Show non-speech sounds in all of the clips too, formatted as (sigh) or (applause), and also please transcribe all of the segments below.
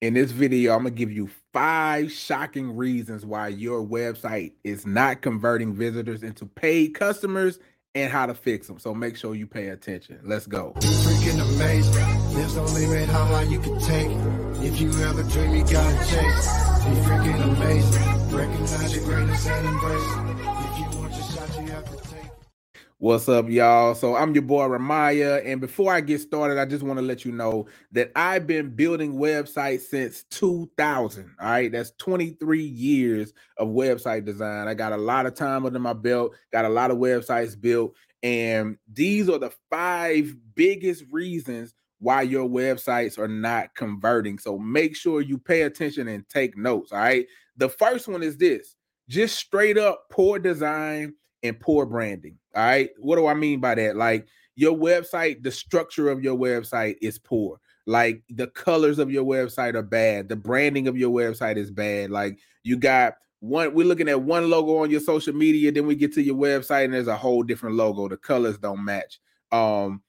In this video, I'm gonna give you five shocking reasons why your website is not converting visitors into paid customers and how to fix them. So make sure you pay attention. Let's go. Freaking amazing. There's no limit how high you can take. If you dream, you gotta chase. You freaking amazing. Recognize your greatness and embrace If you want your shot, you have to What's up, y'all? So I'm your boy Ramaya, and before I get started, I just want to let you know that I've been building websites since 2000. All right, that's 23 years of website design. I got a lot of time under my belt, got a lot of websites built, and these are the five biggest reasons why your websites are not converting. So make sure you pay attention and take notes. All right, the first one is this: just straight up poor design and poor branding. All right. What do I mean by that? Like your website, the structure of your website is poor. Like the colors of your website are bad. The branding of your website is bad. Like you got one, we're looking at one logo on your social media, then we get to your website and there's a whole different logo. The colors don't match. Um,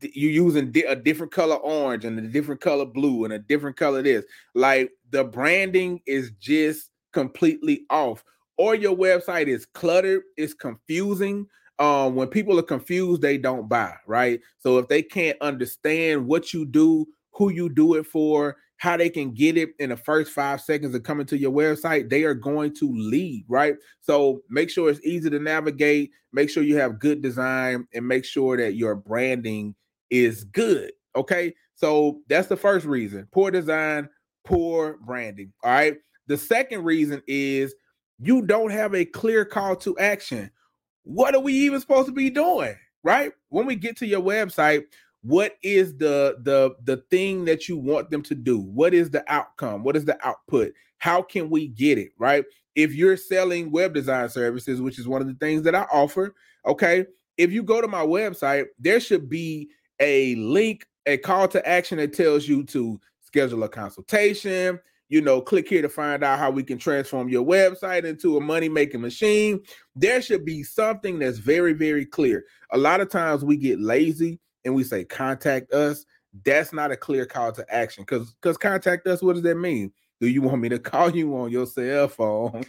you're using a different color orange and a different color blue and a different color this. Like the branding is just completely off or your website is cluttered, it's confusing. Um, when people are confused, they don't buy, right? So if they can't understand what you do, who you do it for, how they can get it in the first five seconds of coming to your website, they are going to leave, right? So make sure it's easy to navigate, make sure you have good design, and make sure that your branding is good. Okay. So that's the first reason poor design, poor branding. All right. The second reason is you don't have a clear call to action. What are we even supposed to be doing? Right? When we get to your website, what is the the the thing that you want them to do? What is the outcome? What is the output? How can we get it? Right? If you're selling web design services, which is one of the things that I offer, okay? If you go to my website, there should be a link, a call to action that tells you to schedule a consultation, you know, click here to find out how we can transform your website into a money making machine. There should be something that's very, very clear. A lot of times we get lazy and we say, contact us. That's not a clear call to action because because contact us, what does that mean? Do you want me to (laughs) call you on your cell phone?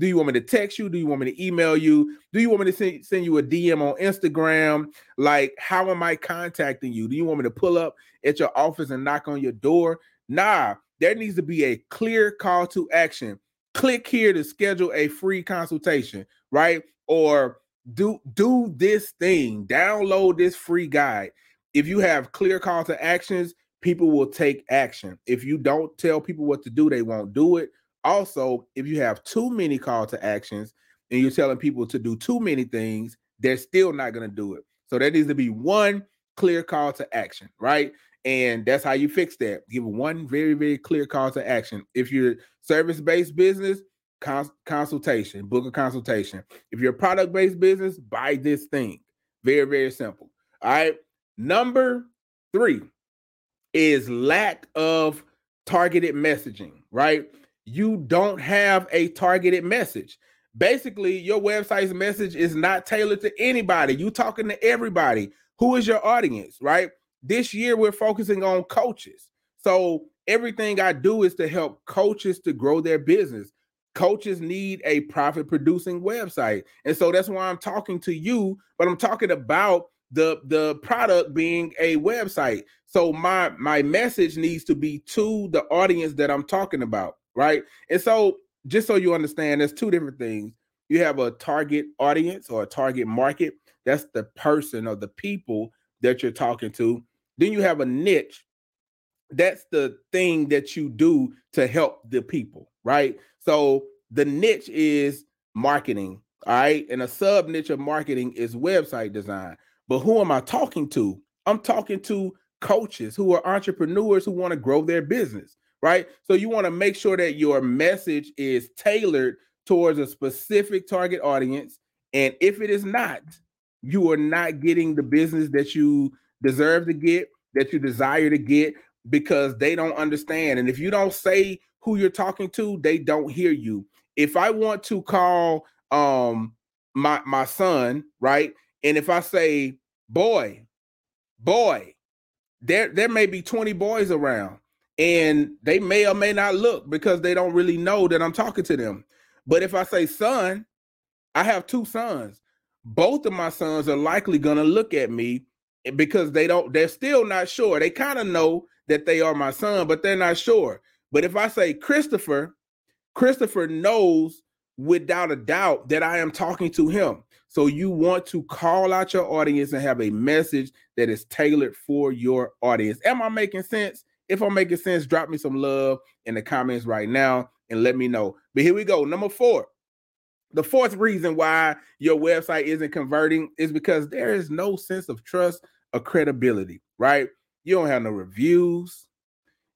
Do you want me to text you? Do you want me to email you? Do you want me to send, send you a DM on Instagram? Like, how am I contacting you? Do you want me to pull up at your office and knock on your door? Nah, there needs to be a clear call to action. Click here to schedule a free consultation, right? Or do do this thing, download this free guide. If you have clear call to actions, people will take action. If you don't tell people what to do, they won't do it. Also, if you have too many call to actions and you're telling people to do too many things, they're still not going to do it. So there needs to be one clear call to action, right? And that's how you fix that. Give one very, very clear call to action. If you're service based business, cons- consultation, book a consultation. If you're product based business, buy this thing. Very, very simple. All right. Number three is lack of targeted messaging, right? You don't have a targeted message. Basically, your website's message is not tailored to anybody. You talking to everybody. Who is your audience, right? This year we're focusing on coaches. So everything I do is to help coaches to grow their business. Coaches need a profit producing website. And so that's why I'm talking to you, but I'm talking about the the product being a website. So my my message needs to be to the audience that I'm talking about, right? And so just so you understand, there's two different things. You have a target audience or a target market. That's the person or the people that you're talking to. Then you have a niche. That's the thing that you do to help the people, right? So the niche is marketing, all right? And a sub niche of marketing is website design. But who am I talking to? I'm talking to coaches who are entrepreneurs who want to grow their business, right? So you want to make sure that your message is tailored towards a specific target audience. And if it is not, you are not getting the business that you deserve to get, that you desire to get, because they don't understand. And if you don't say who you're talking to, they don't hear you. If I want to call um my my son, right? And if I say boy, boy, there there may be 20 boys around. and they may or may not look because they don't really know that I'm talking to them. But if I say son, I have two sons. Both of my sons are likely going to look at me because they don't they're still not sure. They kind of know that they are my son, but they're not sure. But if I say Christopher, Christopher knows without a doubt that I am talking to him. So you want to call out your audience and have a message that is tailored for your audience. Am I making sense? If I'm making sense, drop me some love in the comments right now and let me know. But here we go. Number four. The fourth reason why your website isn't converting is because there is no sense of trust or credibility, right? You don't have no reviews,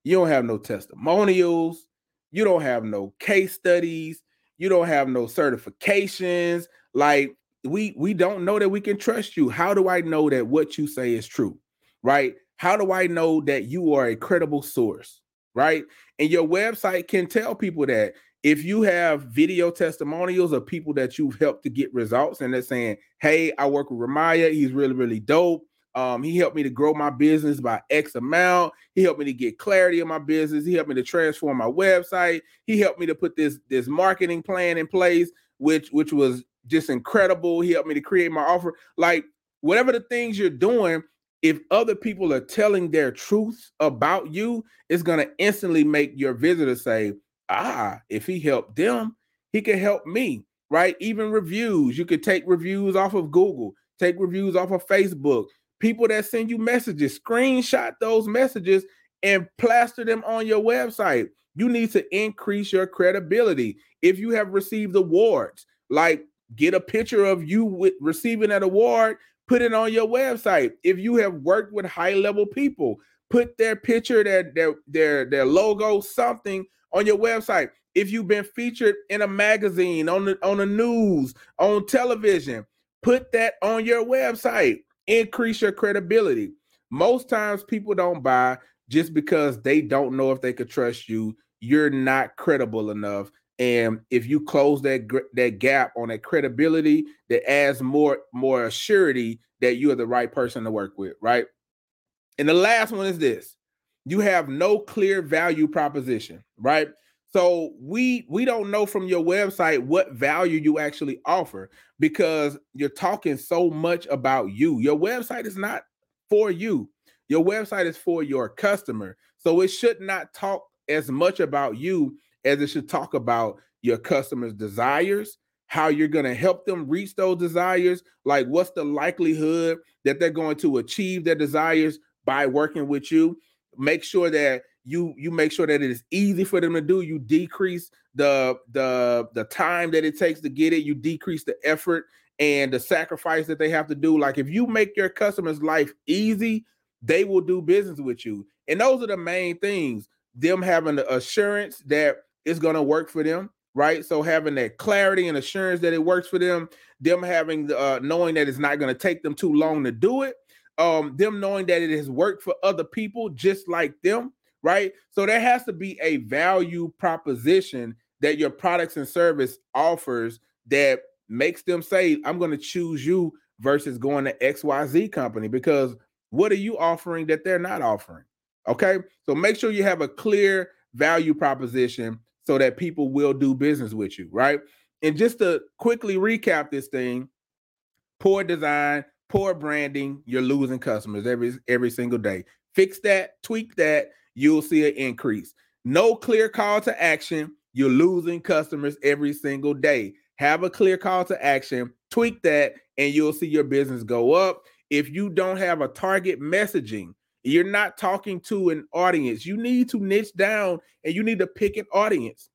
you don't have no testimonials, you don't have no case studies, you don't have no certifications. Like we we don't know that we can trust you. How do I know that what you say is true? Right? How do I know that you are a credible source? Right? And your website can tell people that if you have video testimonials of people that you've helped to get results and they're saying, Hey, I work with Ramaya, he's really, really dope. Um, he helped me to grow my business by X amount. He helped me to get clarity in my business. He helped me to transform my website. He helped me to put this this marketing plan in place, which which was just incredible. He helped me to create my offer. Like whatever the things you're doing, if other people are telling their truths about you, it's gonna instantly make your visitor say, "Ah, if he helped them, he can help me." Right? Even reviews, you could take reviews off of Google, take reviews off of Facebook people that send you messages, screenshot those messages and plaster them on your website. You need to increase your credibility. If you have received awards, like get a picture of you with receiving an award, put it on your website. If you have worked with high level people, put their picture, their their their their logo, something on your website. If you've been featured in a magazine, on the on the news, on television, put that on your website increase your credibility. Most times people don't buy just because they don't know if they could trust you. You're not credible enough. And if you close that that gap on that credibility, that adds more more surety that you are the right person to work with, right? And the last one is this: you have no clear value proposition, right? So we we don't know from your website what value you actually offer because you're talking so much about you. Your website is not for you. Your website is for your customer. So it should not talk as much about you as it should talk about your customers' desires, how you're going to help them reach those desires, like what's the likelihood that they're going to achieve their desires by working with you. Make sure that you you make sure that it is easy for them to do. You decrease the the the time that it takes to get it. You decrease the effort and the sacrifice that they have to do. Like if you make your customers life easy they will do business with you. And those are the main things. Them having the assurance that it's going to work for them right so having that clarity and assurance that it works for them them having the uh, knowing that it's not going to take them too long to do it um them knowing that it has worked for other people just like them right? So there has to be a value proposition that your products and service offers that makes them say, I'm going to choose you versus going to XYZ company because what are you offering that they're not offering? Okay. So make sure you have a clear value proposition so that people will do business with you, right? And just to quickly recap this thing, poor design, poor branding, you're losing customers every every single day. Fix that, tweak that, you'll see an increase. No clear call to action, you're losing customers every single day. Have a clear call to action, tweak that, and you'll see your business go up. If you don't have a target messaging, you're not talking to an audience. You need to niche down and you need to pick an audience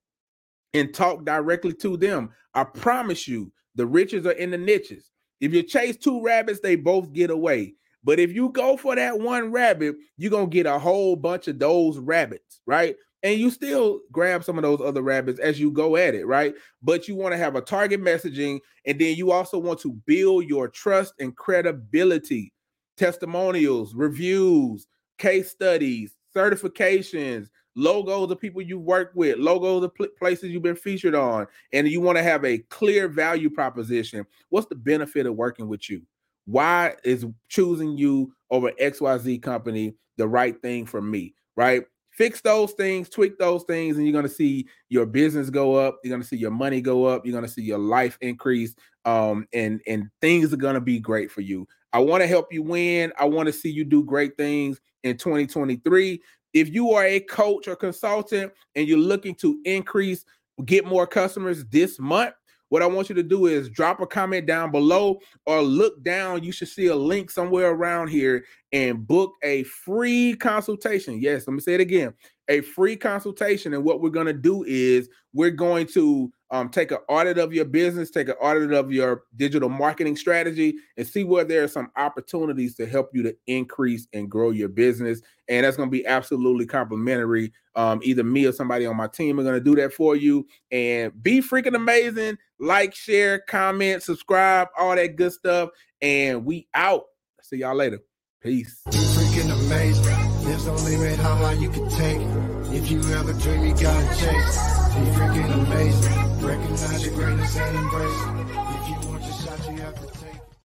and talk directly to them. I promise you, the riches are in the niches. If you chase two rabbits, they both get away. But if you go for that one rabbit, you're gonna get a whole bunch of those rabbits, right? And you still grab some of those other rabbits as you go at it, right? But you want to have a target messaging, and then you also want to build your trust and credibility, testimonials, reviews, case studies, certifications, logos of people you work with, logos of places you've been featured on, and you want to have a clear value proposition. What's the benefit of working with you? Why is choosing you over XYZ company the right thing for me? Right? Fix those things, tweak those things, and you're gonna see your business go up. You're gonna see your money go up. You're gonna see your life increase. Um, and and things are gonna be great for you. I want to help you win. I want to see you do great things in 2023. If you are a coach or consultant and you're looking to increase, get more customers this month, what I want you to do is drop a comment down below or look down. You should see a link somewhere around here and book a free consultation. Yes, let me say it again a free consultation. And what we're going to do is we're going to um, take an audit of your business, take an audit of your digital marketing strategy, and see where there are some opportunities to help you to increase and grow your business. And that's going to be absolutely complimentary. Um, either me or somebody on my team are going to do that for you. And be freaking amazing. Like, share, comment, subscribe, all that good stuff. And we out. See y'all later. Peace. There's no limit how high you can take. If you ever dream, you gotta chase. You're freaking amazing. Recognize your greatness and embrace it. If you